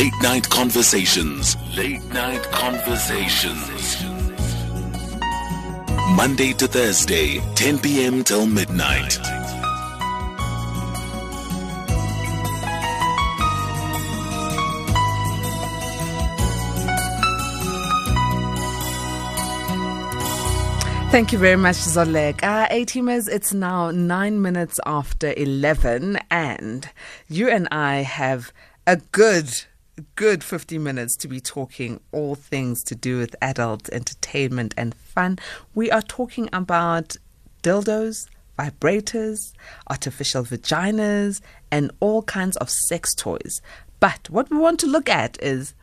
Late Night Conversations. Late Night Conversations. Monday to Thursday, 10 p.m. till midnight. Thank you very much, Zolek. Uh, A-teamers, it's now nine minutes after 11 and you and I have a good, good 50 minutes to be talking all things to do with adult entertainment and fun. We are talking about dildos, vibrators, artificial vaginas, and all kinds of sex toys. But what we want to look at is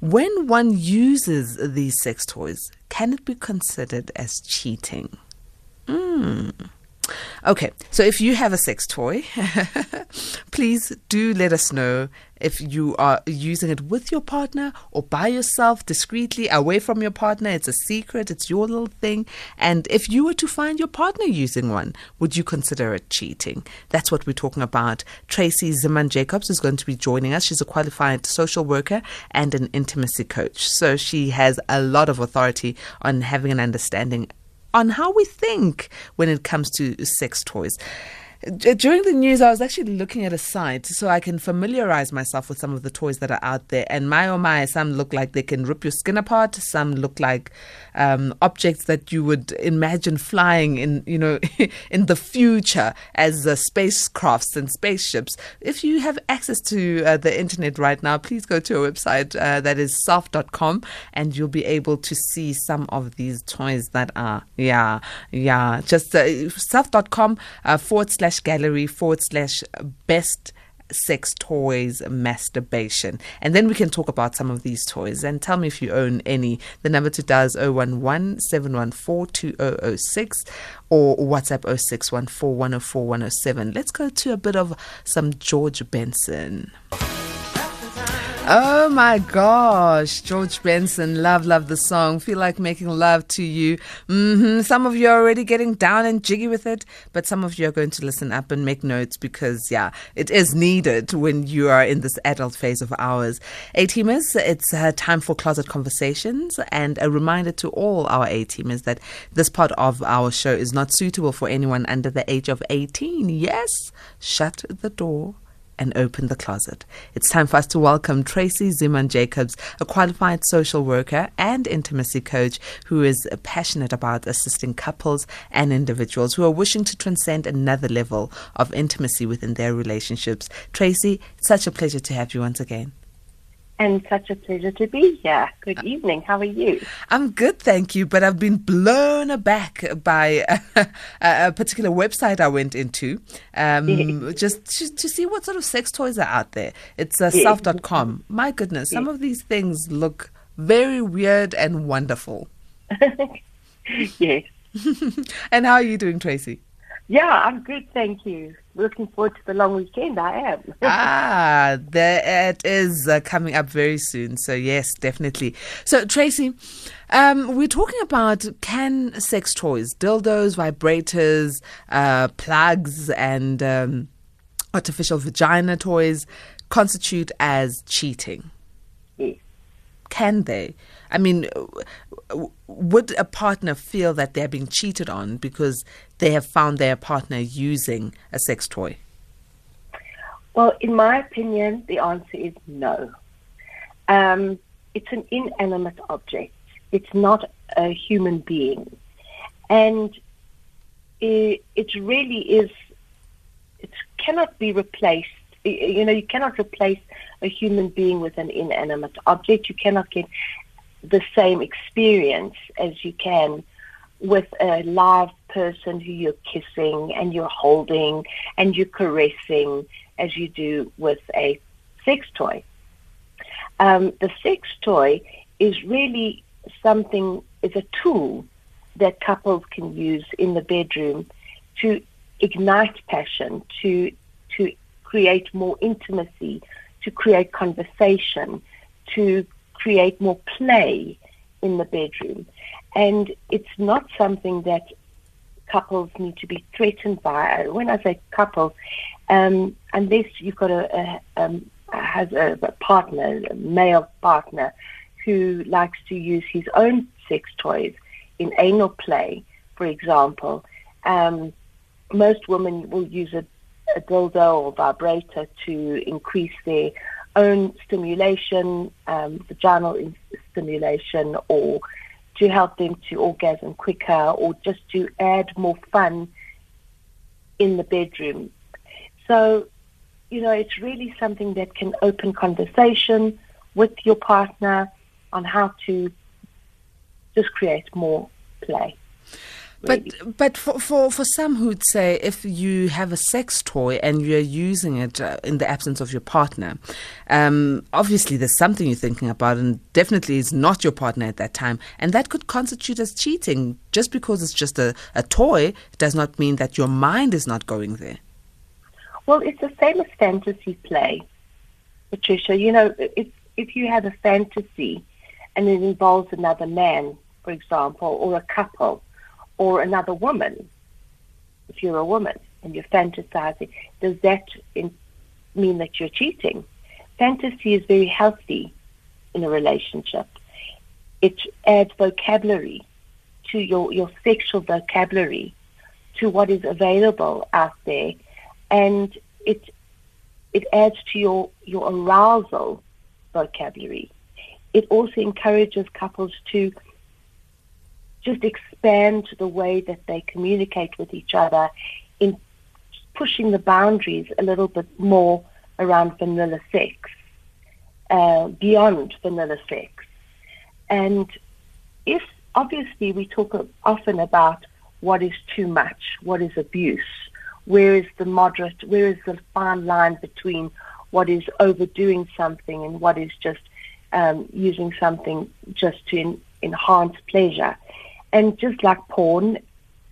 when one uses these sex toys, can it be considered as cheating? Mm. Okay, so if you have a sex toy, please do let us know if you are using it with your partner or by yourself discreetly away from your partner. It's a secret, it's your little thing. And if you were to find your partner using one, would you consider it cheating? That's what we're talking about. Tracy Ziman Jacobs is going to be joining us. She's a qualified social worker and an intimacy coach. So she has a lot of authority on having an understanding on how we think when it comes to sex toys. During the news, I was actually looking at a site so I can familiarize myself with some of the toys that are out there. And my oh my, some look like they can rip your skin apart. Some look like um, objects that you would imagine flying in, you know, in the future as uh, spacecrafts and spaceships. If you have access to uh, the internet right now, please go to a website uh, that is soft.com and you'll be able to see some of these toys that are, yeah, yeah, just uh, self.com uh, forward slash slash gallery forward slash best sex toys masturbation. And then we can talk about some of these toys and tell me if you own any. The number to dial is 011 714 2006 or WhatsApp 0614 104 107. Let's go to a bit of some George Benson. Oh my gosh, George Benson, love, love the song. Feel like making love to you. Mm-hmm. Some of you are already getting down and jiggy with it, but some of you are going to listen up and make notes because, yeah, it is needed when you are in this adult phase of ours. A-teamers, it's uh, time for closet conversations and a reminder to all our A-teamers that this part of our show is not suitable for anyone under the age of 18. Yes, shut the door and open the closet. It's time for us to welcome Tracy Ziman Jacobs, a qualified social worker and intimacy coach who is passionate about assisting couples and individuals who are wishing to transcend another level of intimacy within their relationships. Tracy, such a pleasure to have you once again and such a pleasure to be here. Good evening. How are you? I'm good, thank you. But I've been blown aback by a, a particular website I went into um, yes. just to, to, see what sort of sex toys are out there. It's uh, yes. self.com. My goodness, some of these things look very weird and wonderful. yes. and how are you doing, Tracy? Yeah, I'm good, thank you. Looking forward to the long weekend. I am. ah, that is uh, coming up very soon. So yes, definitely. So Tracy, um, we're talking about can sex toys, dildos, vibrators, uh, plugs, and um, artificial vagina toys constitute as cheating? Yes. Can they? I mean, would a partner feel that they're being cheated on because they have found their partner using a sex toy? Well, in my opinion, the answer is no. Um, it's an inanimate object. It's not a human being, and it, it really is. It cannot be replaced. You know, you cannot replace a human being with an inanimate object. You cannot get the same experience as you can with a live person who you're kissing and you're holding and you're caressing as you do with a sex toy. Um, the sex toy is really something, is a tool that couples can use in the bedroom to ignite passion, to, to create more intimacy, to create conversation, to create more play in the bedroom. And it's not something that couples need to be threatened by. When I say couples, um, unless you've got a, a, um, has a, a partner, a male partner, who likes to use his own sex toys in anal play, for example, um, most women will use a, a dildo or vibrator to increase their own stimulation, um, vaginal stimulation, or to help them to orgasm quicker, or just to add more fun in the bedroom. So, you know, it's really something that can open conversation with your partner on how to just create more play. But but for, for, for some who'd say if you have a sex toy and you're using it uh, in the absence of your partner, um, obviously there's something you're thinking about, and definitely is not your partner at that time, and that could constitute as cheating. Just because it's just a, a toy does not mean that your mind is not going there. Well, it's the same as fantasy play, Patricia. You know, if if you have a fantasy and it involves another man, for example, or a couple or another woman, if you're a woman and you're fantasizing, does that in, mean that you're cheating? Fantasy is very healthy in a relationship. It adds vocabulary to your, your sexual vocabulary, to what is available out there, and it it adds to your, your arousal vocabulary. It also encourages couples to just expand the way that they communicate with each other in pushing the boundaries a little bit more around vanilla sex, uh, beyond vanilla sex. And if obviously we talk often about what is too much, what is abuse, where is the moderate, where is the fine line between what is overdoing something and what is just um, using something just to in, enhance pleasure. And just like porn,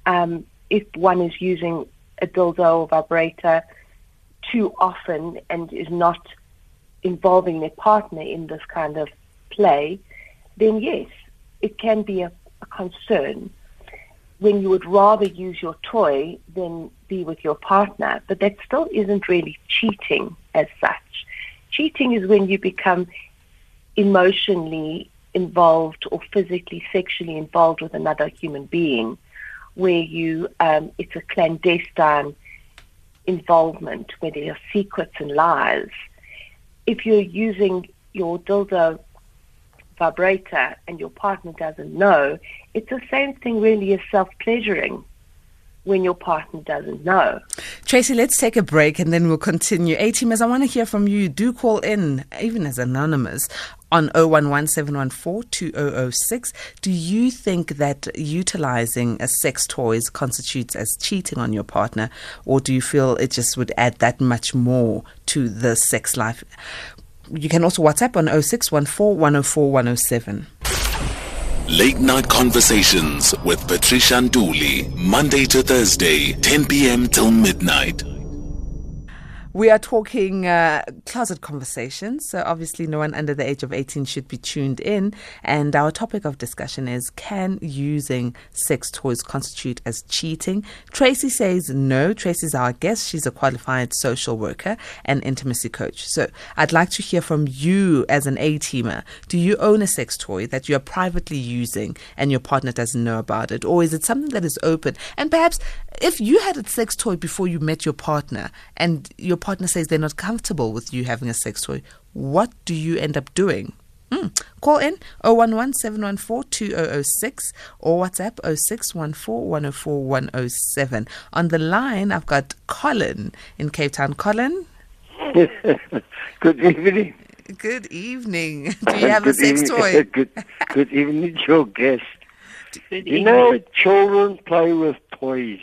um, if one is using a dildo or vibrator too often and is not involving their partner in this kind of play, then yes, it can be a, a concern when you would rather use your toy than be with your partner. But that still isn't really cheating as such. Cheating is when you become emotionally involved or physically, sexually involved with another human being, where you um, it's a clandestine involvement where there are secrets and lies. If you're using your dildo vibrator and your partner doesn't know, it's the same thing really as self pleasuring when your partner doesn't know. Tracy, let's take a break and then we'll continue. A teamers, I want to hear from you. Do call in, even as anonymous, on 0117142006. Do you think that utilizing a sex toys constitutes as cheating on your partner, or do you feel it just would add that much more to the sex life? You can also WhatsApp on 0614104107. Late Night Conversations with Patricia Nduli, Monday to Thursday, 10 p.m. till midnight. We are talking uh, closet conversations. So, obviously, no one under the age of 18 should be tuned in. And our topic of discussion is Can using sex toys constitute as cheating? Tracy says no. Tracy's our guest. She's a qualified social worker and intimacy coach. So, I'd like to hear from you as an A teamer. Do you own a sex toy that you're privately using and your partner doesn't know about it? Or is it something that is open? And perhaps if you had a sex toy before you met your partner and your partner says they're not comfortable with you having a sex toy, what do you end up doing? Mm. Call in 011 714 2006 or WhatsApp 0614 On the line, I've got Colin in Cape Town. Colin? good evening. Good evening. Do you have a sex evening. toy? good, good evening, your guest. Good You evening. know, children play with toys.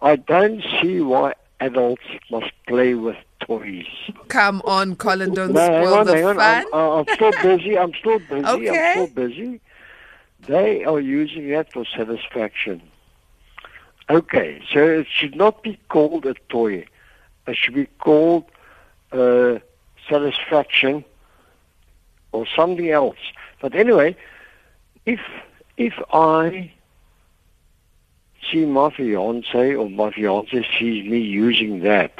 I don't see why adults must play with toys. Come on, Colin, don't No, hang spoil on, the hang on. fun. I'm, I'm still busy. I'm still busy. Okay. I'm still busy. They are using that for satisfaction. Okay, so it should not be called a toy. It should be called uh, satisfaction or something else. But anyway, if if I see my fiance or my fiance sees me using that,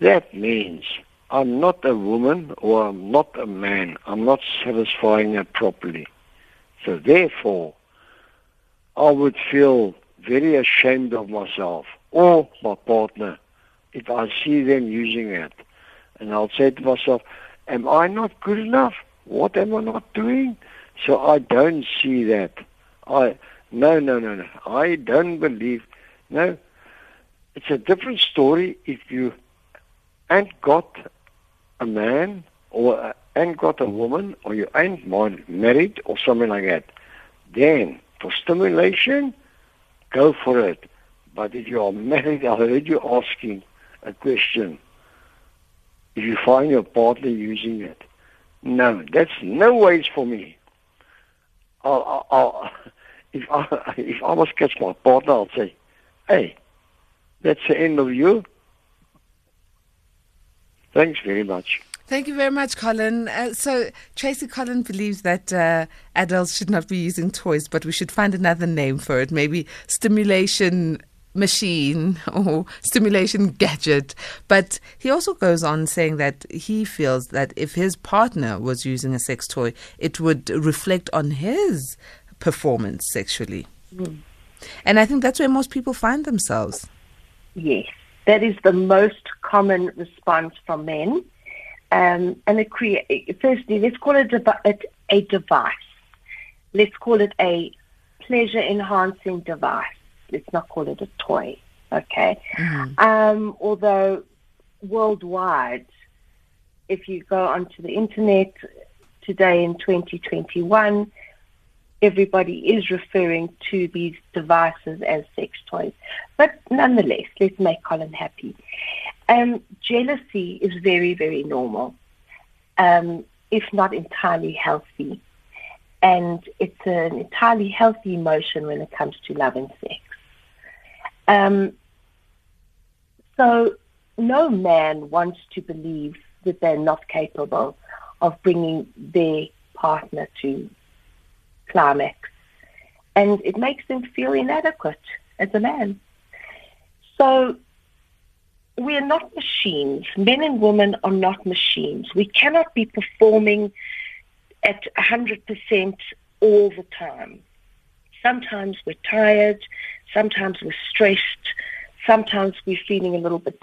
that means I'm not a woman or I'm not a man. I'm not satisfying her properly. So therefore, I would feel very ashamed of myself or my partner if I see them using it. And I'll say to myself, am I not good enough? What am I not doing? So I don't see that. I no no no no. I don't believe no. It's a different story if you ain't got a man or ain't got a woman or you ain't married or something like that. Then for stimulation, go for it. But if you are married, I heard you asking a question. If you find your partner using it, no, that's no ways for me. I'll, I'll, if I if I must catch my partner, I'll say, "Hey, that's the end of you. Thanks very much." Thank you very much, Colin. Uh, so, Tracy Colin believes that uh, adults should not be using toys, but we should find another name for it. Maybe stimulation machine or stimulation gadget. But he also goes on saying that he feels that if his partner was using a sex toy, it would reflect on his performance sexually. Mm. And I think that's where most people find themselves. Yes, that is the most common response from men. Um, and it create, firstly, let's call it a, a device. Let's call it a pleasure enhancing device let's not call it a toy, okay? Mm-hmm. Um, although worldwide, if you go onto the internet today in 2021, everybody is referring to these devices as sex toys. But nonetheless, let's make Colin happy. Um, jealousy is very, very normal, um, if not entirely healthy. And it's an entirely healthy emotion when it comes to love and sex. Um, so no man wants to believe that they're not capable of bringing their partner to And it makes them feel inadequate as a man. So we are not machines. Men and women are not machines. We cannot be performing at 100% all the time. Sometimes we're tired. Sometimes we're stressed. Sometimes we're feeling a little bit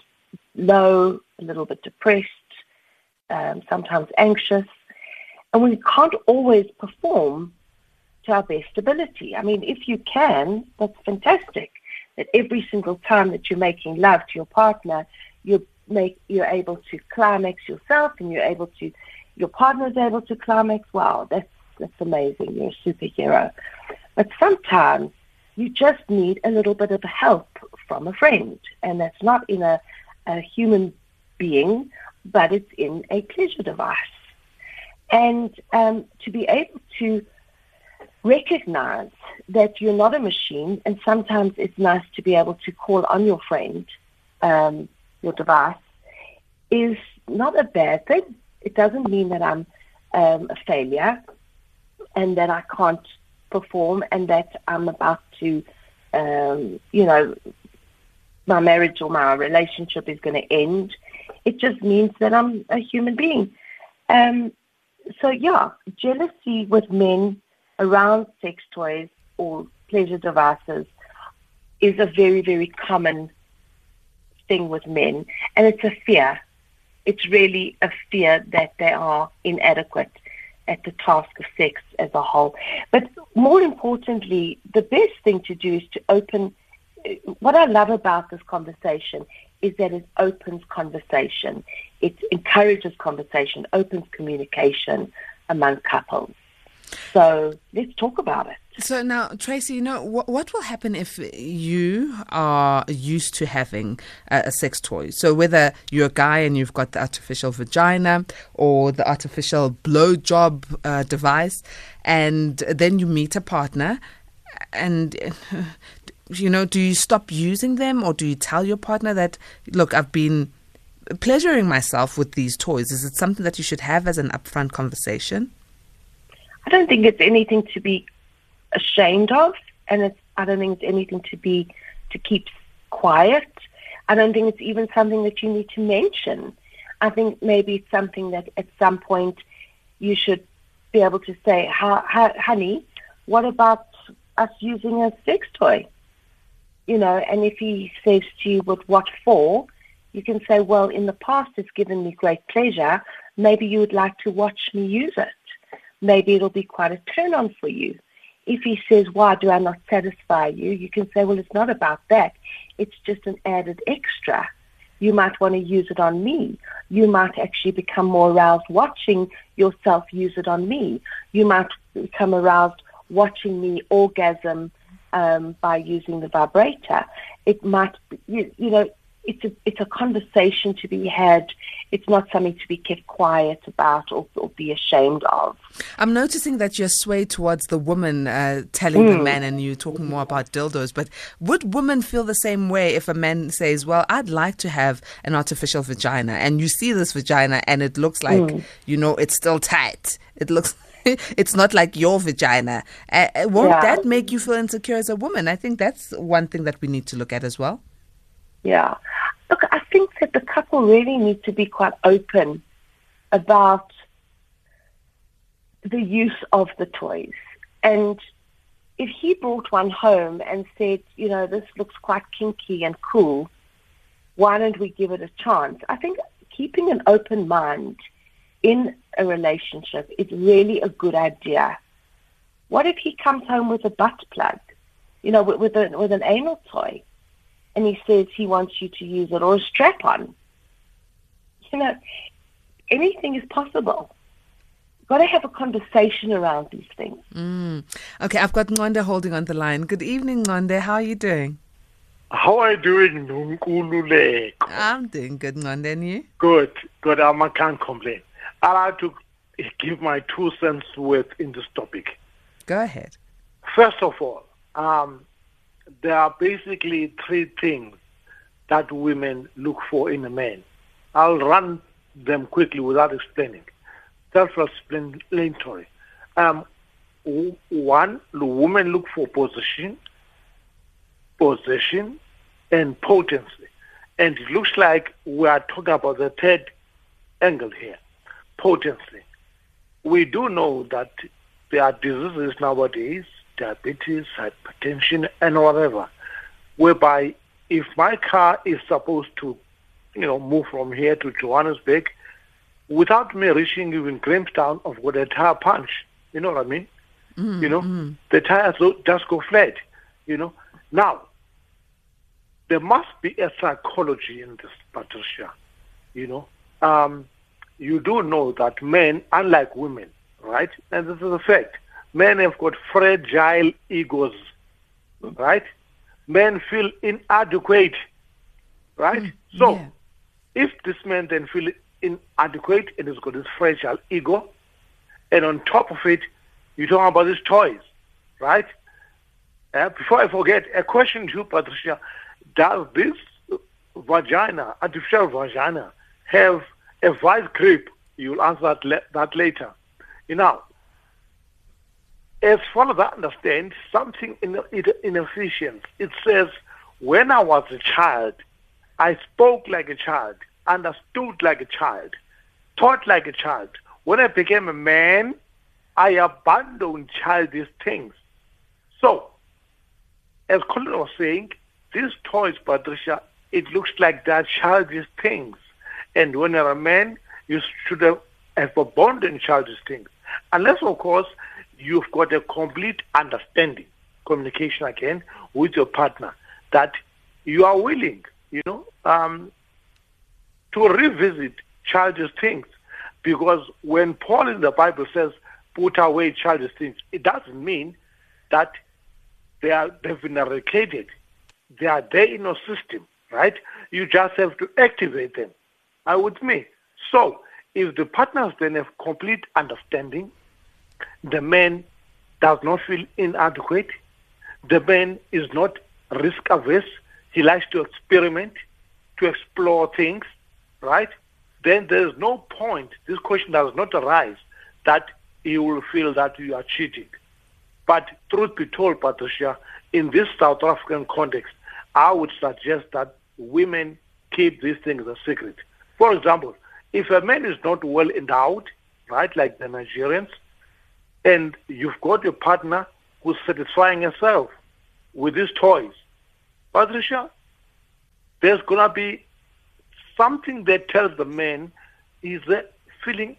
low, a little bit depressed, um, sometimes anxious. And we can't always perform to our best ability. I mean, if you can, that's fantastic. That every single time that you're making love to your partner, you make you're able to climax yourself, and you're able to, your partner is able to climax. Wow, that's that's amazing. You're a superhero. But sometimes you just need a little bit of help from a friend. And that's not in a, a human being, but it's in a pleasure device. And um, to be able to recognize that you're not a machine, and sometimes it's nice to be able to call on your friend, um, your device, is not a bad thing. It doesn't mean that I'm um, a failure and that I can't perform and that I'm about to, um, you know, my marriage or my relationship is going to end. It just means that I'm a human being. Um, so, yeah, jealousy with men around sex toys or pleasure devices is a very, very common thing with men. And it's a fear. It's really a fear that they are inadequate at the task of sex as a whole. But more importantly, the best thing to do is to open. What I love about this conversation is that it opens conversation. It encourages conversation, opens communication among couples. So let's talk about it. So now, Tracy, you know what, what will happen if you are used to having a, a, sex toy? So whether you're a guy and you've got the artificial vagina or the artificial blowjob uh, device, and then you meet a partner, and you know, do you stop using them, or do you tell your partner that, look, I've been pleasuring myself with these toys? Is it something that you should have as an upfront conversation? I don't think it's anything to be ashamed of, and it's I don't think it's anything to be to keep quiet. I don't think it's even something that you need to mention. I think maybe it's something that at some point you should be able to say, honey, what about us using a sex toy? You know, and if he says to you, but what for? You can say, well, in the past it's given me great pleasure. Maybe you would like to watch me use it. Maybe it'll be quite a turn on for you. If he says, why do I not satisfy you? You can say, well, it's not about that. It's just an added extra. You might want to use it on me. You might actually become more aroused watching yourself use it on me. You might become aroused watching me orgasm um, by using the vibrator. It might, you, you know, it's a it's a conversation to be had. It's not something to be kept quiet about or, or be ashamed of. I'm noticing that you're swayed towards the woman uh, telling mm. the hmm. man, and you're talking more about dildos. But would women feel the same way if a man says, "Well, I'd like to have an artificial vagina," and you see this vagina and it looks like mm. you know it's still tight. It looks it's not like your vagina. Uh, uh, won't yeah. that make you feel insecure as a woman? I think that's one thing that we need to look at as well. Yeah. Look, I think that the couple really need to be quite open about the use of the toys. And if he brought one home and said, you know, this looks quite kinky and cool, why don't we give it a chance? I think keeping an open mind in a relationship is really a good idea. What if he comes home with a butt plug, you know, with, with, a, with an anal toy? And he says he wants you to use it or a strap on. You know, anything is possible. Got to have a conversation around these things. Mm. Okay, I've got Ngonde holding on the line. Good evening, Ngonde. How are you doing? How are you doing, Nkululeko? I'm doing good, Ngonde, and you? Good, good. Um, I can't complain. I'd like to give my two cents worth in this topic. Go ahead. First of all, um, there are basically three things that women look for in a man. I'll run them quickly without explaining. Self-explanatory. Um, one, the women look for position, possession, and potency. And it looks like we are talking about the third angle here, potency. We do know that there are diseases nowadays diabetes, hypertension, and whatever, whereby if my car is supposed to, you know, move from here to Johannesburg, without me reaching even Grahamstown, I've got a tire punch. You know what I mean? Mm, you know, mm. the tires just go flat. You know. Now, there must be a psychology in this, Patricia. You know, um, you do know that men, unlike women, right? And this is a fact men have got fragile egos, right? Men feel inadequate, right? Mm, so, yeah. if this man then feel inadequate and he's got this fragile ego, and on top of it, you talk about these toys, right? Uh, before I forget, a question to you, Patricia: Does this vagina, artificial vagina, have a vice grip? You'll answer that, le- that later. You know, as far as I understand, something in, in Ephesians, it says, when I was a child, I spoke like a child, understood like a child, thought like a child. When I became a man, I abandoned childish things. So, as Colin was saying, these toys, Patricia, it looks like they're childish things. And when you're a man, you should have abandoned childish things. Unless, of course, you've got a complete understanding, communication again with your partner that you are willing, you know, um, to revisit childish things. Because when Paul in the Bible says, put away childish things, it doesn't mean that they are, they've been eradicated. They are there in your system, right? You just have to activate them. Are with me? So, if the partners then have complete understanding, the man does not feel inadequate. The man is not risk averse. He likes to experiment, to explore things, right? Then there is no point, this question does not arise, that he will feel that you are cheating. But truth be told, Patricia, in this South African context, I would suggest that women keep these things a secret. For example, if a man is not well endowed, right, like the Nigerians, and you've got a partner who's satisfying herself with these toys, Patricia, there's going to be something that tells the man is feeling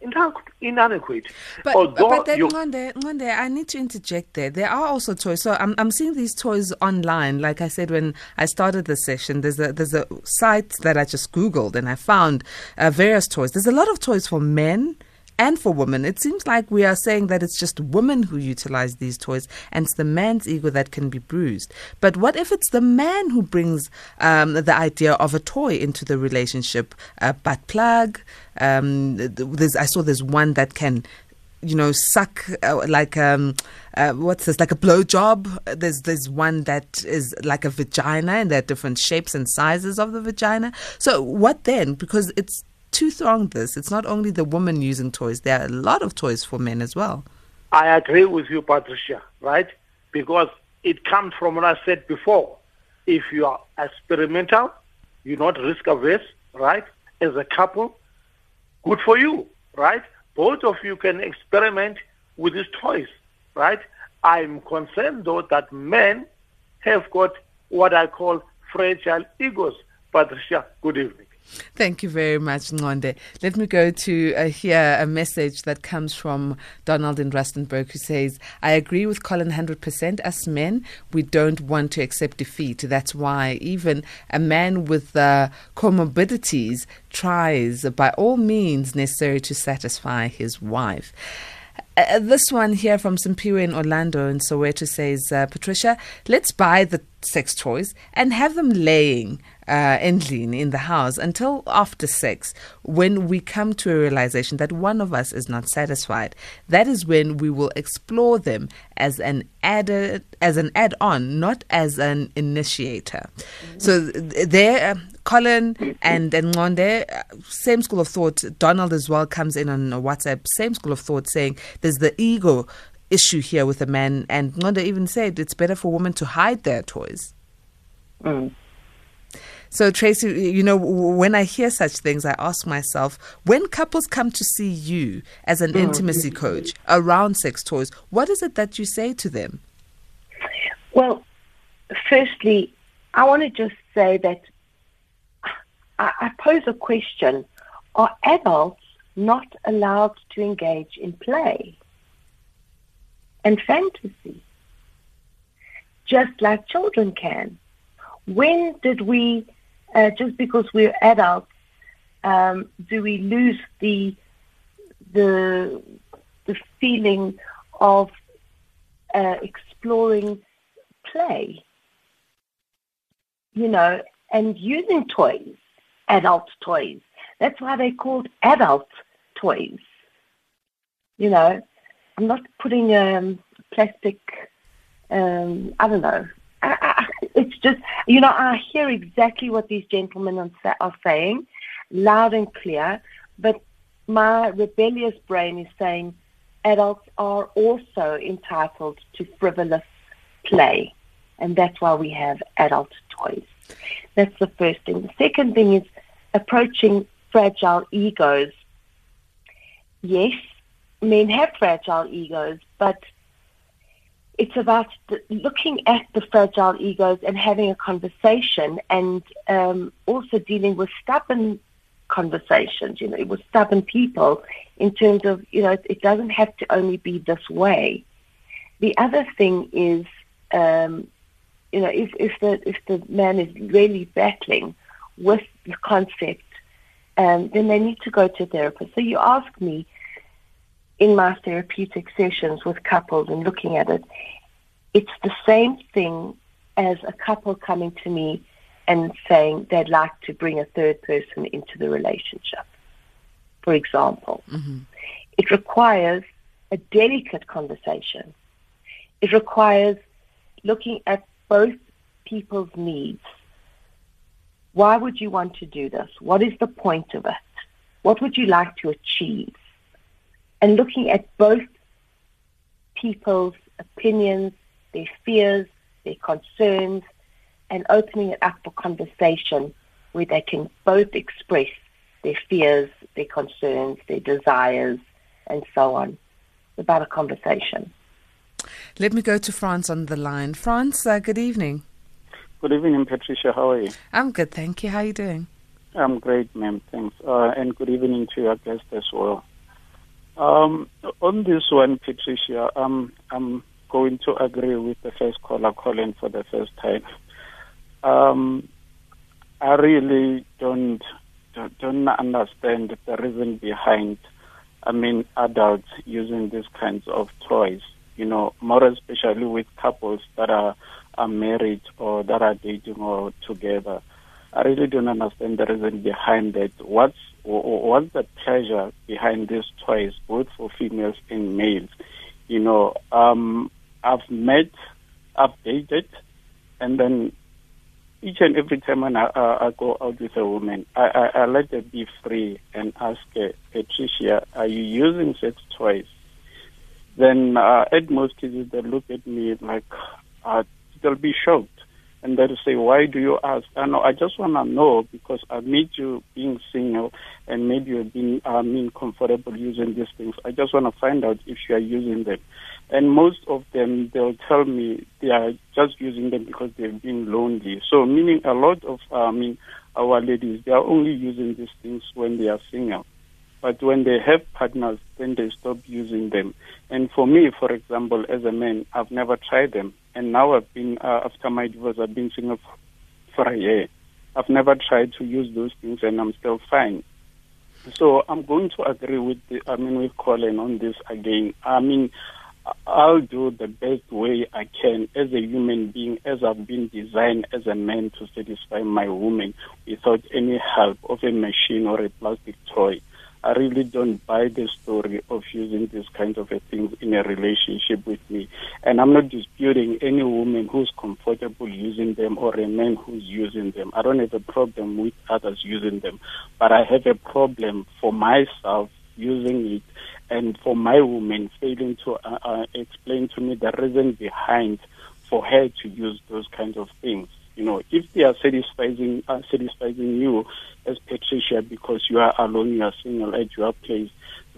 inadequate. But, Although but then, Ngonde, Ngonde, I need to interject there. There are also toys. So I'm, I'm seeing these toys online. Like I said when I started the session, there's a there's a site that I just Googled and I found uh, various toys. There's a lot of toys for men and for women. It seems like we are saying that it's just women who utilize these toys and it's the man's ego that can be bruised. But what if it's the man who brings um, the idea of a toy into the relationship? A butt plug. Um, I saw there's one that can you know, suck uh, like um, uh, what's this? Like a blow job. There's there's one that is like a vagina, and there are different shapes and sizes of the vagina. So what then? Because it's two-thronged this. It's not only the woman using toys. There are a lot of toys for men as well. I agree with you, Patricia, right? Because it comes from what I said before. If you are experimental, you're not risk averse, right? As a couple, good for you, right? Both of you can experiment with these toys, right? I'm concerned though that men have got what I call fragile egos. Patricia, good evening. Thank you very much, Ngonde. Let me go to uh, hear a message that comes from Donald in Rustenburg who says, I agree with Colin 100%. As men, we don't want to accept defeat. That's why even a man with uh, comorbidities tries by all means necessary to satisfy his wife. Uh, this one here from Simpiwe in Orlando in Soweto says, uh, Patricia, let's buy the sex toys and have them laying uh, endling in the house until after sex, when we come to a realization that one of us is not satisfied. That is when we will explore them as an added, as an add-on, not as an initiator. So there. Uh, Colin and Ngonde, uh, same school of thought. Donald as well comes in on WhatsApp, same school of thought, saying there's the ego issue here with a man. And Ngonde even said it's better for women to hide their toys. Mm. So, Tracy, you know, when I hear such things, I ask myself when couples come to see you as an mm. intimacy coach around sex toys, what is it that you say to them? Well, firstly, I want to just say that I, I pose a question Are adults not allowed to engage in play and fantasy? Just like children can. When did we uh, just because we're adults, um, do we lose the the the feeling of uh, exploring play? You know, and using toys, adult toys. That's why they're called adult toys. You know, I'm not putting um, plastic. Um, I don't know. It's just, you know, I hear exactly what these gentlemen are saying, loud and clear, but my rebellious brain is saying adults are also entitled to frivolous play, and that's why we have adult toys. That's the first thing. The second thing is approaching fragile egos. Yes, men have fragile egos, but it's about the, looking at the fragile egos and having a conversation and um, also dealing with stubborn conversations, you know, with stubborn people in terms of, you know, it, doesn't have to only be this way. The other thing is, um, you know, if, if the if the man is really battling with the concept, um, then they need to go to a therapist. So you ask me, in my therapeutic sessions with couples and looking at it, it's the same thing as a couple coming to me and saying they'd like to bring a third person into the relationship, for example. Mm-hmm. It requires a delicate conversation. It requires looking at both people's needs. Why would you want to do this? What is the point of it? What would you like to achieve? And looking at both people's opinions, their fears, their concerns, and opening it up for conversation where they can both express their fears, their concerns, their desires, and so on. It's about a conversation. Let me go to France on the line. France, uh, good evening. Good evening, Patricia. How are you? I'm good, thank you. How are you doing? I'm great, ma'am. Thanks. Uh, and good evening to your guest as well. Um, on this one, Patricia, um, I'm going to agree with the first caller calling for the first time. Um, I really don't, don't don't understand the reason behind. I mean, adults using these kinds of toys. You know, more especially with couples that are, are married or that are dating or together. I really don't understand the reason behind that. What's what's the pleasure behind these toys, both for females and males? You know, um, I've met, I've dated, and then each and every time when I, uh, I go out with a woman, I, I, I let her be free and ask her, Patricia, are you using sex toys? Then uh, at most cases they look at me like uh, they'll be shocked and they'll say, "Why do you ask?" I know I just want to know because I meet you being single and maybe you're being I uh, mean comfortable using these things. I just want to find out if you are using them. And most of them, they'll tell me they are just using them because they've been lonely. So meaning a lot of uh, I mean our ladies, they are only using these things when they are single. But when they have partners, then they stop using them. And for me, for example, as a man, I've never tried them. And now I've been, uh, after my divorce, I've been single for a year. I've never tried to use those things and I'm still fine. So I'm going to agree with, the, I mean, with Colin on this again. I mean, I'll do the best way I can as a human being, as I've been designed as a man to satisfy my woman without any help of a machine or a plastic toy. I really don't buy the story of using these kinds of things in a relationship with me. And I'm not disputing any woman who's comfortable using them or a man who's using them. I don't have a problem with others using them, but I have a problem for myself using it and for my woman failing to uh, uh, explain to me the reason behind for her to use those kinds of things. You know, if they are satisfying uh, satisfying you as Patricia because you are alone, you are single at your place,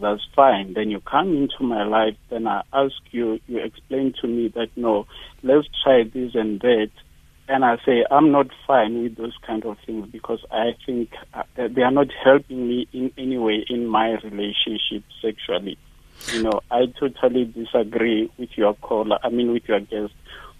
that's fine. Then you come into my life, then I ask you, you explain to me that no, let's try this and that. And I say, I'm not fine with those kind of things because I think uh, they are not helping me in any way in my relationship sexually. You know, I totally disagree with your caller, I mean, with your guest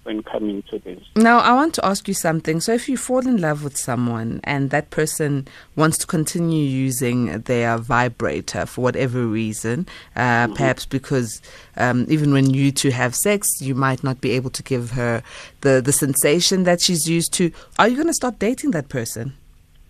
when coming to this. Now, I want to ask you something. So, if you fall in love with someone and that person wants to continue using their vibrator for whatever reason, uh, mm-hmm. perhaps because um, even when you two have sex, you might not be able to give her the, the sensation that she's used to, are you going to stop dating that person?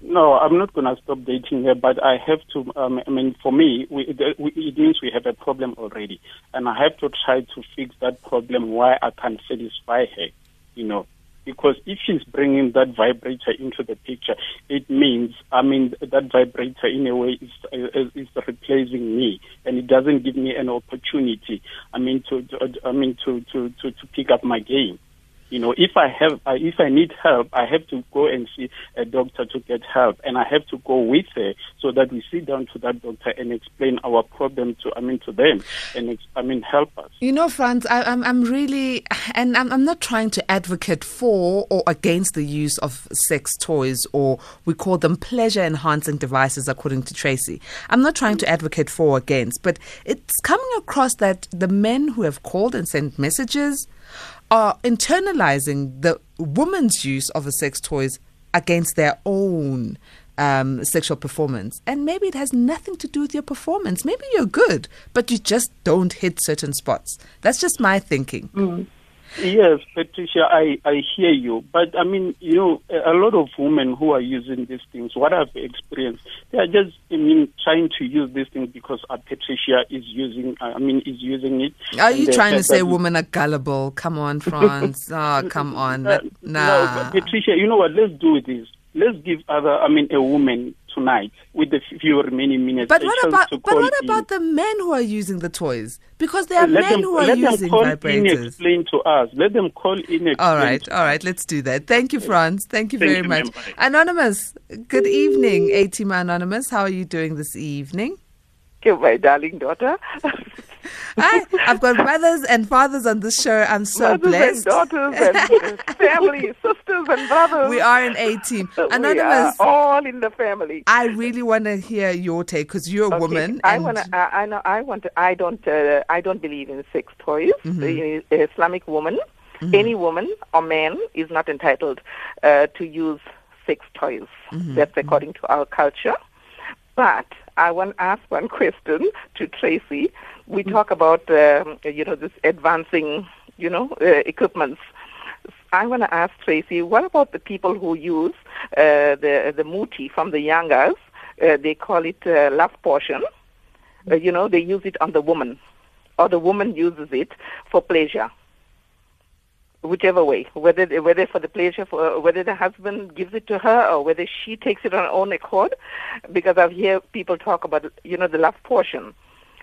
No, I'm not going to stop dating her, but I have to. Um, I mean, for me, we, it means we have a problem already, and I have to try to fix that problem. Why I can't satisfy her, you know, because if she's bringing that vibrator into the picture, it means, I mean, that vibrator in a way is, is, replacing me, and it doesn't give me an opportunity. I mean, to, to I mean, to, to, to, to pick up my game. You know, if I have, uh, if I need help, I have to go and see a doctor to get help, and I have to go with her so that we sit down to that doctor and explain our problem to, I mean, to them, and I mean, help us. You know, Franz, I, am I'm, I'm really, and I'm, I'm not trying to advocate for or against the use of sex toys, or we call them pleasure-enhancing devices, according to Tracy. I'm not trying to advocate for or against, but it's coming across that the men who have called and sent messages are internalizing the woman's use of the sex toys against their own um, sexual performance. And maybe it has nothing to do with your performance. Maybe you're good, but you just don't hit certain spots. That's just my thinking. Mm. Yes, Patricia, I, I hear you. But I mean, you know, a lot of women who are using these things, what I've experienced, they are just, I mean, trying to use these things because uh, Patricia is using, I mean, is using it. Are you trying to say women are gullible? Come on, France. oh, come on. Uh, nah. No, Patricia, you know what? Let's do this. Let's give other, I mean, a woman tonight with the few remaining minutes. But what about but what in. about the men who are using the toys? Because there are let men them, who are let using them call vibrators. In explain to us. Let them call in. Explain all right, all right. Let's do that. Thank you, Franz. Thank you Thank very you, much. Anonymous. Good evening, ATM Anonymous. How are you doing this evening? You, my darling daughter. Hi, I've got mothers and fathers on this show. I'm so Mothers blessed. and daughters and uh, family, sisters and brothers. We are an A team. We are Anonymous, all in the family. I really want to hear your take because you're a Okay, woman. I want to. I, I know. I want to. I don't. Uh, I don't believe in sex toys. Mm-hmm. The Islamic woman, any woman or man, is not entitled uh, to use sex toys. Mm-hmm. That's according to our culture. But I want to ask one question to Tracy. We talk about, um, you know, this advancing, you know, uh, equipments. I want to ask Tracy, what about the people who use uh, the the muti from the youngers? Uh, they call it uh, love portion. Uh, you know, they use it on the woman, or the woman uses it for pleasure whichever way, whether whether for the pleasure, for, whether the husband gives it to her or whether she takes it on her own accord, because I've heard people talk about you know the love portion,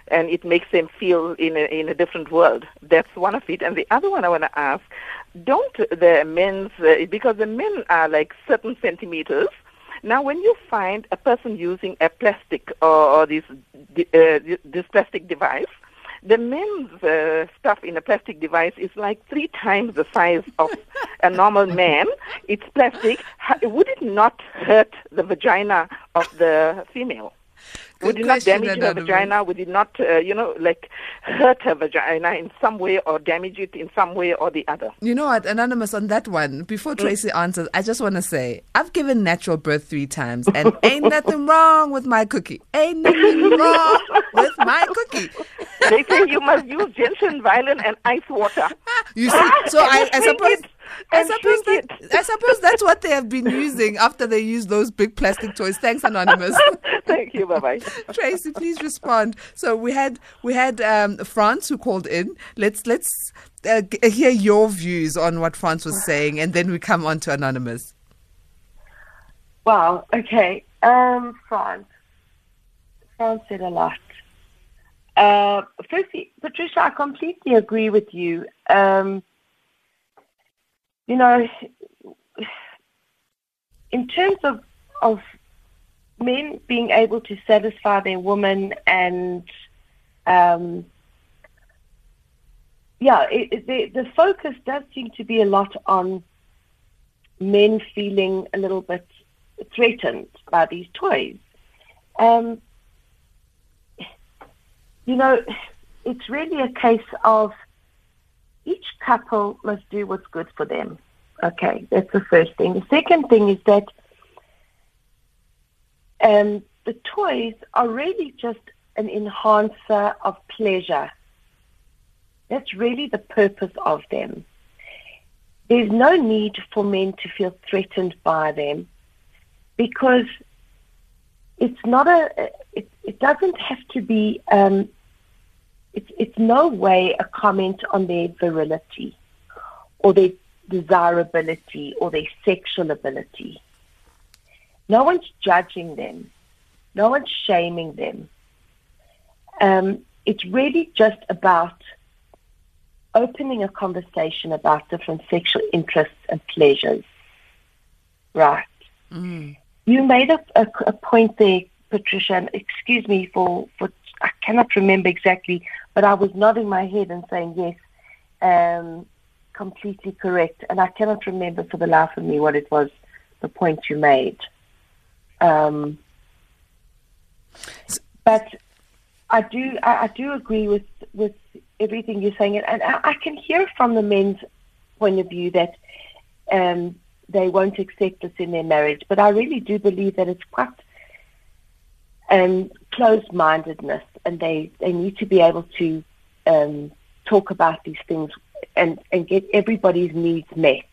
and it makes them feel in a, in a different world. That's one of it, and the other one I want to ask: Don't the men's uh, because the men are like certain centimeters. Now, when you find a person using a plastic or, or this uh, this plastic device, the men's uh, stuff in a plastic device is like three times the size of a normal man. It's plastic. Would it not hurt the vagina of the female? Would Good it not damage her vagina? Would it not, uh, you know, like hurt her vagina in some way or damage it in some way or the other? You know what, Anonymous, on that one, before Mm. Tracy answers, I just want to say I've given natural birth three times and ain't nothing wrong with my cookie. Ain't nothing wrong with my cookie. They say you must use ginseng, violin, and ice water. You see, so I, I suppose. it. I suppose, that, I suppose that's what they have been using after they use those big plastic toys. Thanks, Anonymous. Thank you. Bye bye. Tracy, please respond. So we had we had um, France who called in. Let's let's uh, hear your views on what France was saying, and then we come on to Anonymous. Wow. Okay. Um, France. France said a lot. Uh, firstly, Patricia, I completely agree with you. Um, you know, in terms of of men being able to satisfy their woman and um, yeah, it, it, the, the focus does seem to be a lot on men feeling a little bit threatened by these toys. Um, you know, it's really a case of each couple must do what's good for them. Okay, that's the first thing. The second thing is that um, the toys are really just an enhancer of pleasure. That's really the purpose of them. There's no need for men to feel threatened by them because it's not a, it, it doesn't have to be, um, it's, it's no way a comment on their virility or their desirability or their sexual ability. No one's judging them. No one's shaming them. Um, it's really just about opening a conversation about different sexual interests and pleasures. Right. You made a, a, a point there, Patricia, excuse me for, for, I cannot remember exactly, but I was nodding my head and saying yes, um, completely correct. And I cannot remember for the life of me what it was, the point you made. Um, but I do, I, I do agree with, with everything you're saying, and I, I can hear from the men's point of view that um, they won't accept this in their marriage. But I really do believe that it's quite um, closed-mindedness, and they, they need to be able to um, talk about these things and, and get everybody's needs met.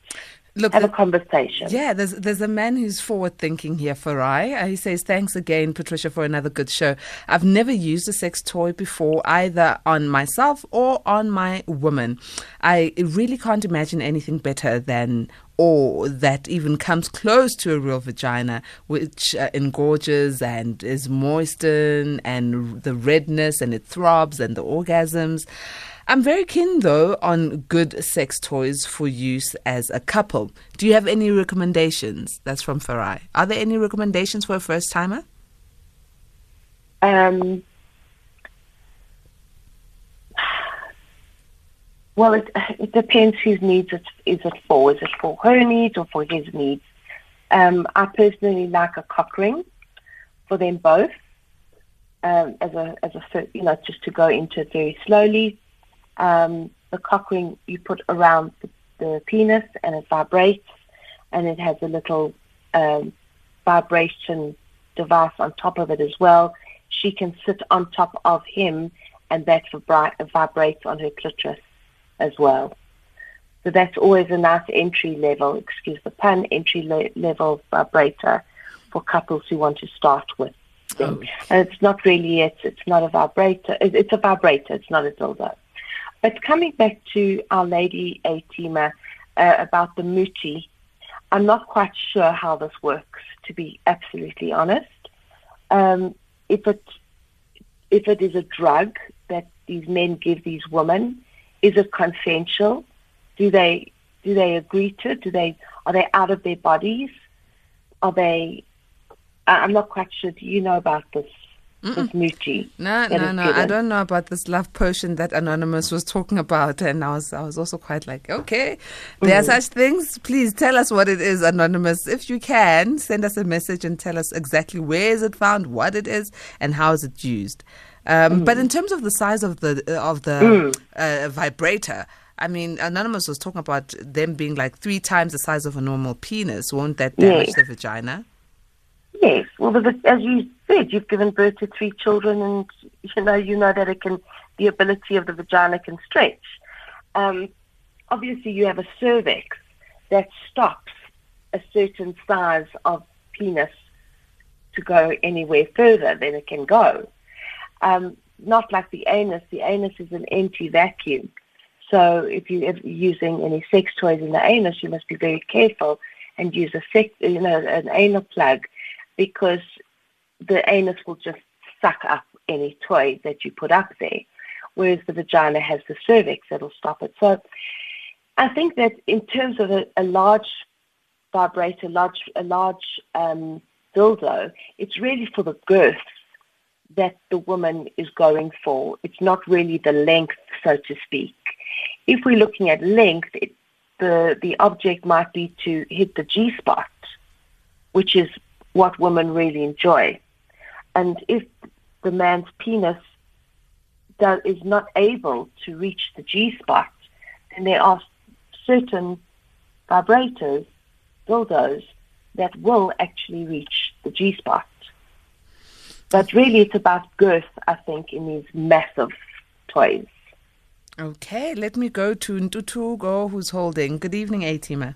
Look, have a conversation. Yeah, there's there's a man who's forward thinking here, Farai. Uh, he says, Thanks again, Patricia, for another good show. I've never used a sex toy before, either on myself or on my woman. I really can't imagine anything better than or that even comes close to a real vagina, which uh, engorges and is moistened, and the redness and it throbs and the orgasms. I'm very keen though on good sex toys for use as a couple. Do you have any recommendations? That's from Farai. Are there any recommendations for a first timer? Um, well, it, it depends whose needs it is it for. Is it for her needs or for his needs? Um, I personally like a cock ring for them both, um, as a as a you know just to go into it very slowly. Um, the cock ring you put around the, the penis and it vibrates, and it has a little um, vibration device on top of it as well. She can sit on top of him, and that vibrates on her clitoris as well. So that's always a nice entry level, excuse the pun, entry le- level vibrator for couples who want to start with. them. And it's not really it. It's not a vibrator. It- It's a vibrator. It's not a dildo. But coming back to our lady Atima uh, about the muti, I'm not quite sure how this works. To be absolutely honest, um, if it if it is a drug that these men give these women, is it consensual? Do they do they agree to it? Do they are they out of their bodies? Are they? I'm not quite sure. Do you know about this? This muti? No, no, no. I don't know about this love potion that Anonymous was talking about, and I was, I was also quite like, okay, there are Mm. such things. Please tell us what it is, Anonymous. If you can, send us a message and tell us exactly where is it found, what it is, and how is it used. Um, But in terms of the size of the of the uh, vibrator. I mean, Anonymous was talking about them being like three times the size of a normal penis. Won't that damage Yes. the vagina? Yes. Well, the, as you said, you've given birth to three children, and you know you know that it can the ability of the vagina can stretch. Um, obviously, you have a cervix that stops a certain size of penis to go anywhere further than it can go. Um, not like the anus. The anus is an empty vacuum. So if you're using any sex toys in the anus, you must be very careful and use a sex, you know, an anal plug because the anus will just suck up any toy that you put up there, whereas the vagina has the cervix that'll stop it. So I think that in terms of a, a large vibrator, large, a large um, dildo, it's really for the girth that the woman is going for. It's not really the length, so to speak. If we're looking at length, it, the the object might be to hit the G spot, which is what women really enjoy. And if the man's penis does, is not able to reach the G spot, then there are certain vibrators, dildos, that will actually reach the G spot. But really, it's about girth, I think, in these massive toys. Okay, let me go to Ntuthuko, who's holding. Good evening, Atima.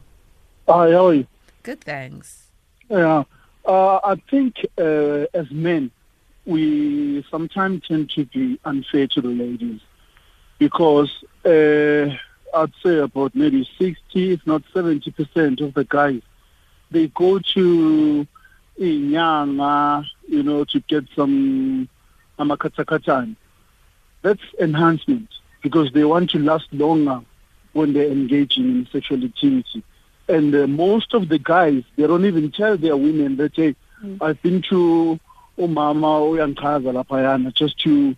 Hi, how are you? Good, thanks. Yeah. Uh, I think uh, as men, we sometimes tend to be unfair to the ladies because uh, I'd say about maybe 60, if not 70% of the guys, they go to Inyanga, you know, to get some amakatakatan. That's enhancement because they want to last longer when they're engaging in sexual activity. And uh, most of the guys, they don't even tell their women that, hey, I've been to umama uyangichaza laphayana just to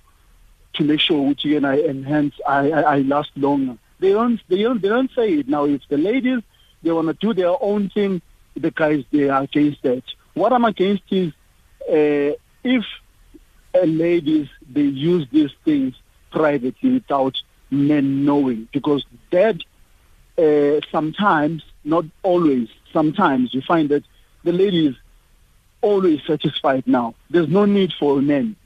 to make sure ukuthi again I enhance, I, I, I last longer. They don't, they don't, they don't say it. Now, if the ladies, they want to do their own thing, the guys, they are against that. What I'm against is uh, if ladies, they use these things privately without men knowing, because that uh, sometimes, not always, sometimes you find that the lady is always satisfied now. There's no need for men.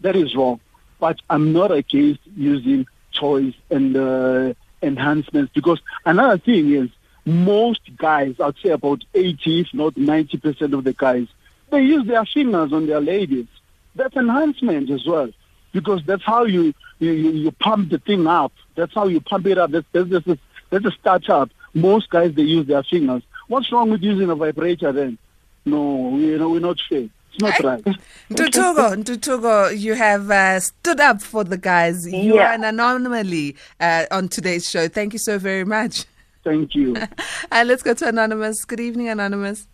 That is wrong. But I'm not against using toys and uh, enhancements because another thing is most guys, I'd say about 80, if not 90% of the guys, they use their fingers on their ladies. That's enhancement as well, because that's how you you, you, you pump the thing up. That's how you pump it up. That's that's, that's, a, that's a startup. Most guys they use their fingers. What's wrong with using a vibrator then? No, you know we're not fair. It's not right. Ntuthuko, Ntuthuko, you have uh, stood up for the guys. You Yeah. are an anomaly uh, on today's show. Thank you so very much. Thank you. And let's go to Anonymous. Good evening, Anonymous.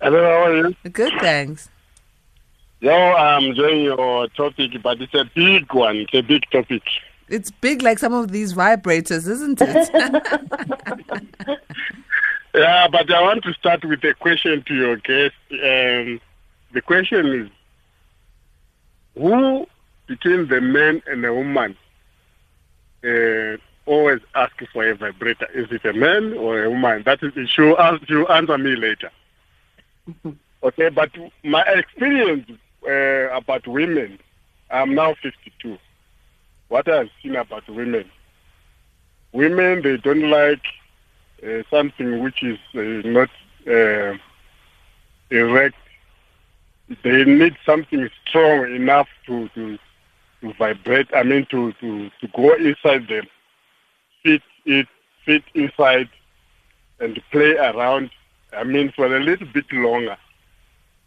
Hello, how are you? Good, thanks. Yo, I'm enjoying your topic, but it's a big one. It's a big topic. It's big like some of these vibrators, isn't it? Yeah, but I want to start with a question to your guest. Um, the question is, who between the man and the woman uh, always ask for a vibrator? Is it a man or a woman? That is, she'll, ask, she'll answer me later. Okay, but my experience uh, about women, I'm now 52. What I've seen about women, women, they don't like uh, something which is uh, not uh, erect. They need something strong enough to, to, to vibrate, I mean, to, to, to go inside them, fit it, fit inside, and play around, I mean, for a little bit longer.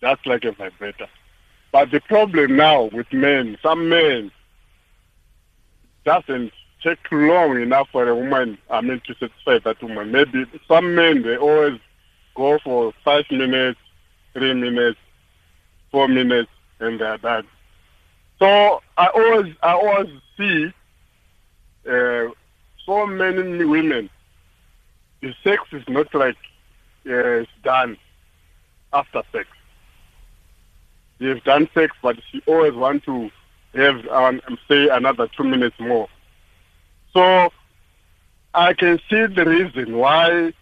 That's like a vibrator. But the problem now with men, some men doesn't take long enough for a woman, I mean, to satisfy that woman. Maybe some men, they always go for five minutes, three minutes, four minutes, and they're done. So I always, I always see uh, so many women, the sex is not like uh, it's done after sex. They've done sex, but she always want to have, um, say, another two minutes more. So I can see the reason why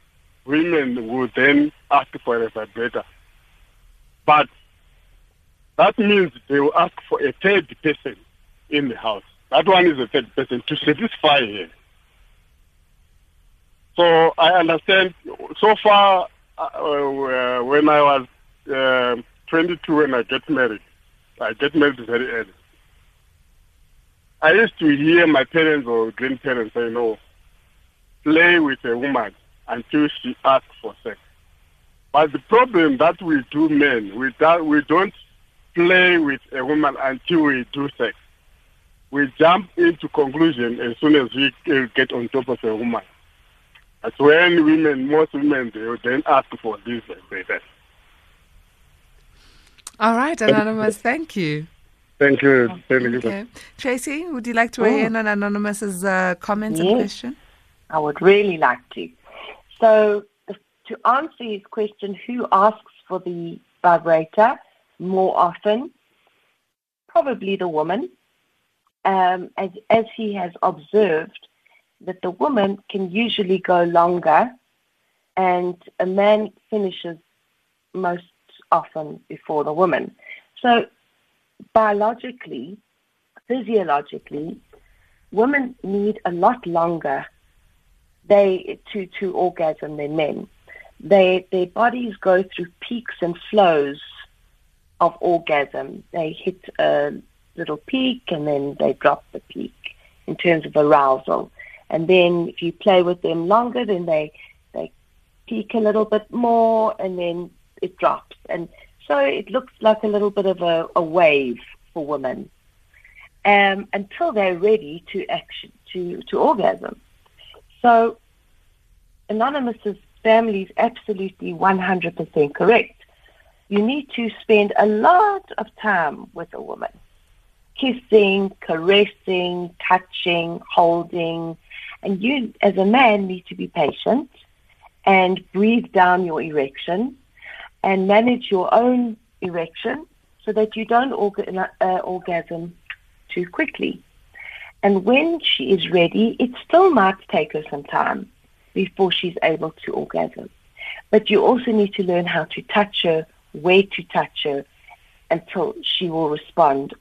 women would then ask for a vibrator. But that means they will ask for a third person in the house. That one is a third person to satisfy her. So I understand. So far, uh, uh, when I was uh, 22 when I get married, I get married very early. I used to hear my parents or grandparents say, no, play with a woman until she asks for sex. But the problem that we do men, we, do, we don't play with a woman until we do sex. We jump into conclusion as soon as we uh, get on top of a woman. That's when women, most women, they will then ask for this vibrators. All right, Anonymous, thank you. Thank you. Thank you. Okay. Tracy, would you like to weigh in on Anonymous's uh, comments and question? I would really like to. So, to answer his question, who asks for the vibrator more often? Probably the woman, um, as, as he has observed that the woman can usually go longer and a man finishes most often before the woman. So, biologically, physiologically, women need a lot longer they to to orgasm than men. They their bodies go through peaks and flows of orgasm. They hit a little peak and then they drop the peak in terms of arousal. And then if you play with them longer, then they they peak a little bit more and then it drops. And so it looks like a little bit of a, a wave for women um, until they're ready to action to, to orgasm. So Anonymous's family is absolutely 100% correct. You need to spend a lot of time with a woman. Kissing, caressing, touching, holding. And you, as a man, need to be patient and breathe down your erection and manage your own erection so that you don't orga- uh, orgasm too quickly. And when she is ready, it still might take her some time before she's able to orgasm. But you also need to learn how to touch her, where to touch her, until she will respond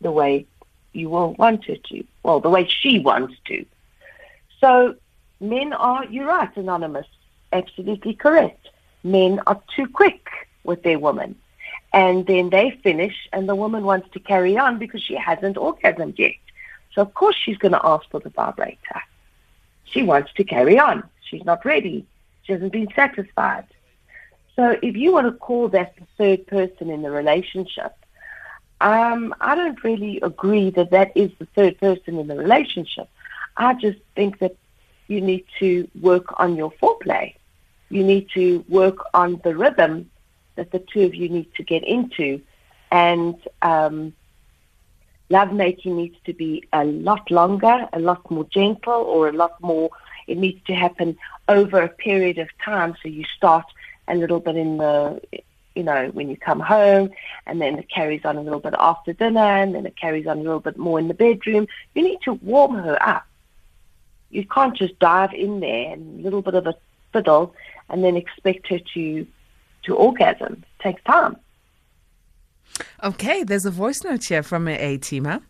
the way you will want her to, well, the way she wants to. So men are, you're right, anonymous, absolutely correct. Men are too quick with their woman. And then they finish, and the woman wants to carry on because she hasn't orgasmed yet. So, of course, she's going to ask for the vibrator. She wants to carry on. She's not ready. She hasn't been satisfied. So, if you want to call that the third person in the relationship, um, I don't really agree that that is the third person in the relationship. I just think that you need to work on your foreplay. You need to work on the rhythm that the two of you need to get into. And um, lovemaking needs to be a lot longer, a lot more gentle, or a lot more, it needs to happen over a period of time. So you start a little bit in the, you know, when you come home, and then it carries on a little bit after dinner, and then it carries on a little bit more in the bedroom. You need to warm her up. You can't just dive in there and a little bit of a fiddle and then expect her to to orgasm. It takes time. Okay, there's a voice note here from a teamer.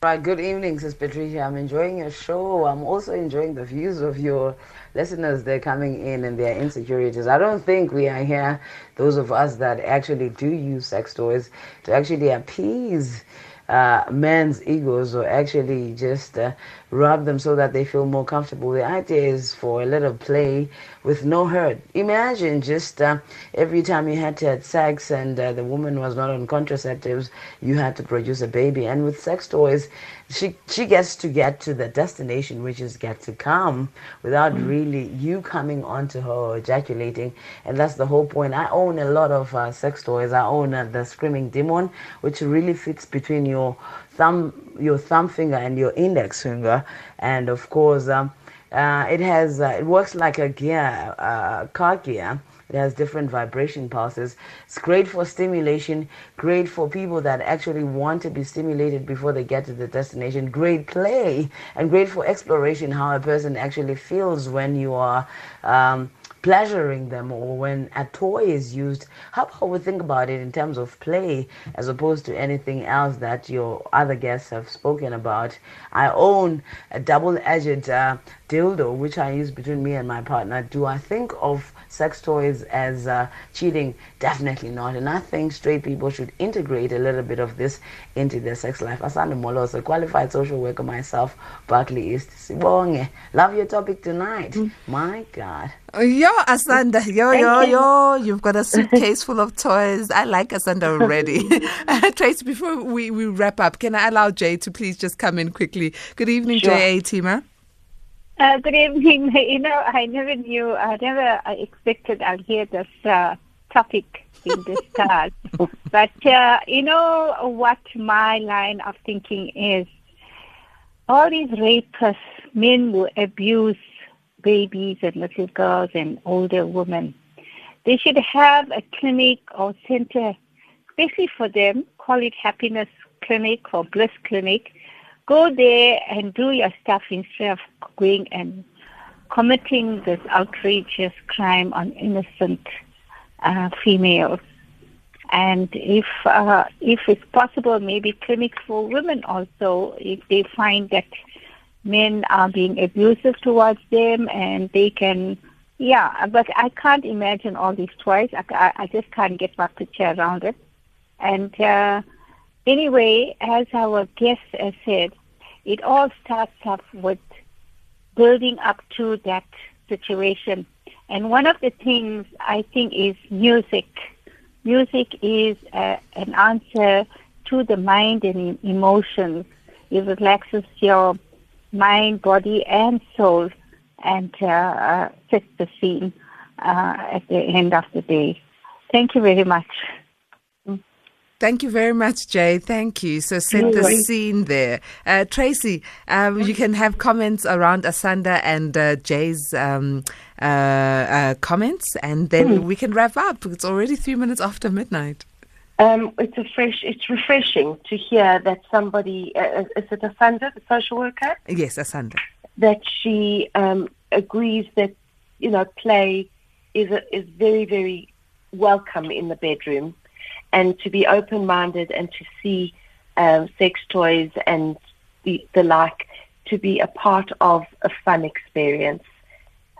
Right, good evening, Sis Patricia. I'm enjoying your show. I'm also enjoying the views of your listeners. They're coming in and their insecurities. I don't think we are here, those of us that actually do use sex toys, to actually appease uh, men's egos or actually just uh, rub them so that they feel more comfortable. The idea is for a little play with no hurt. Imagine just uh, every time you had to have sex and uh, the woman was not on contraceptives, you had to produce a baby. And with sex toys, she she gets to get to the destination, which is get to come without mm. really you coming onto her or ejaculating. And that's the whole point. I own a lot of uh, sex toys. I own uh, the Screaming Demon, which really fits between your thumb your thumb finger and your index finger, and of course. Um, uh, it has uh, it works like a gear, uh, car gear. It has different vibration pulses. It's great for stimulation, great for people that actually want to be stimulated before they get to the destination. Great play and great for exploration, how a person actually feels when you are um, pleasuring them or when a toy is used. How about we think about it in terms of play as opposed to anything else that your other guests have spoken about? I own a double edged uh, dildo which I use between me and my partner. Do I think of sex toys as uh, cheating? Definitely not. And I think straight people should integrate a little bit of this into their sex life. Asanda Moloso, qualified social worker myself, Berkeley East. Sibonge. Love your topic tonight. Mm. My God. Yo, Asanda, yo, yo, yo, you've got a suitcase full of toys. I like Asanda already. Trace, before we, we wrap up, can I allow Jay to please just come in quickly? Good evening, sure. Jay Teamer. Uh, good evening. You know, I never knew, I never expected I'd hear this uh, topic in this start. but, uh, you know, what my line of thinking is all these rapists, men who abuse babies and little girls and older women, they should have a clinic or center, especially for them, call it happiness clinic or bliss clinic, go there and do your stuff instead of going and committing this outrageous crime on innocent uh, females. And if uh, if it's possible, maybe clinics for women also, if they find that men are being abusive towards them, and they can, yeah. But I can't imagine all these twice. I, I just can't get my picture around it. And uh, Anyway, as our guest said, it all starts off with building up to that situation. And one of the things I think is music. Music is uh, an answer to the mind and emotions. It relaxes your mind, body, and soul and uh, uh, sets the scene uh, at the end of the day. Thank you very much. Thank you very much, Jay. Thank you. So set the scene there. Uh, Tracy, um, you can have comments around Asanda and uh, Jay's um, uh, uh comments, and then mm. we can wrap up. It's already three minutes after midnight. Um, it's a fresh. It's refreshing to hear that somebody uh, is it Asanda, the social worker? Yes, Asanda. That she um, agrees that you know play is a, is very very welcome in the bedroom and to be open minded and to see um, sex toys and the, the like to be a part of a fun experience.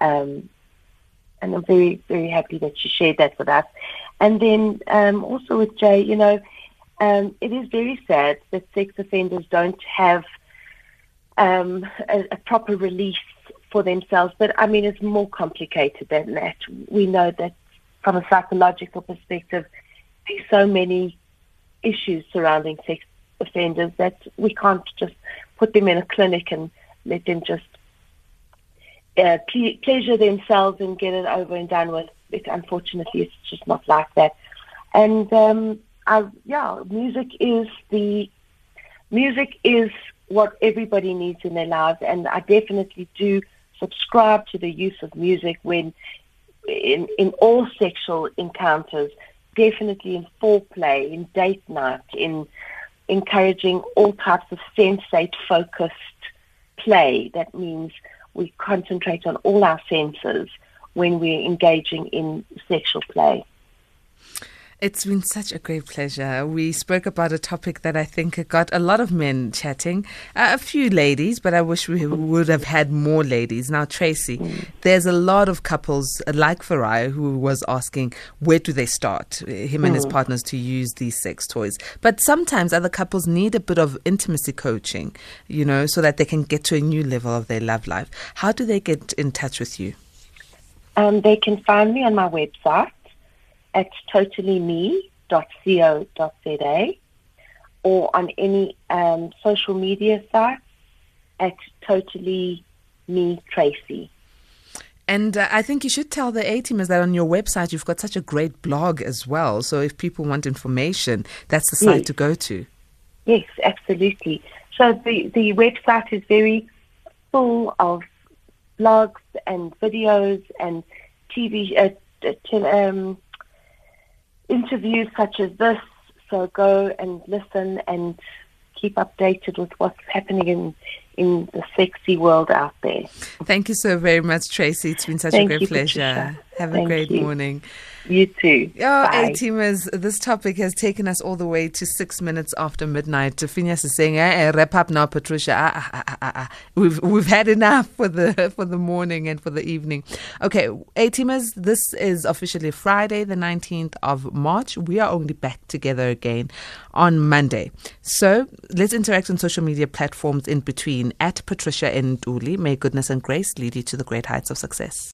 Um, and I'm very, very happy that you shared that with us. And then um, also with Jay, you know, um, it is very sad that sex offenders don't have um, a, a proper release for themselves. But I mean, it's more complicated than that. We know that from a psychological perspective, so many issues surrounding sex offenders that we can't just put them in a clinic and let them just uh, ple- pleasure themselves and get it over and done with. It, unfortunately, it's just not like that. And um, I, yeah, music is the music is what everybody needs in their lives, and I definitely do subscribe to the use of music when in in all sexual encounters, definitely in foreplay, in date night, in encouraging all types of sensate focused play. That means we concentrate on all our senses when we're engaging in sexual play. It's been such a great pleasure. We spoke about a topic that I think got a lot of men chatting, uh, a few ladies, but I wish we would have had more ladies. Now, Tracy, there's a lot of couples uh, like Farai who was asking where do they start, uh, him and his Mm. partners, to use these sex toys. But sometimes other couples need a bit of intimacy coaching, you know, so that they can get to a new level of their love life. How do they get in touch with you? Um, they can find me on my website at totallyme.co.za or on any um, social media sites at totally me Tracy. And uh, I think you should tell the A teamers that on your website you've got such a great blog as well. So if people want information, that's the site Yes. to go to. Yes, absolutely. So the, the website is very full of blogs and videos and TV uh, uh, um, interviews such as this. So go and listen and keep updated with what's happening in in the sexy world out there. Thank you so very much, Tracy. It's been such Thank a great you, pleasure. Patricia. Have a great you. morning. You too. Oh, Bye. A teamers, this topic has taken us all the way to six minutes after midnight. Phineas is saying, eh, eh, wrap up now, Patricia. Ah, ah, ah, ah, ah, ah. We've we've had enough for the for the morning and for the evening. Okay, A teamers, this is officially Friday, the nineteenth of March. We are only back together again on Monday. So let's interact on social media platforms in between at Patricia and Nduli. May goodness and grace lead you to the great heights of success.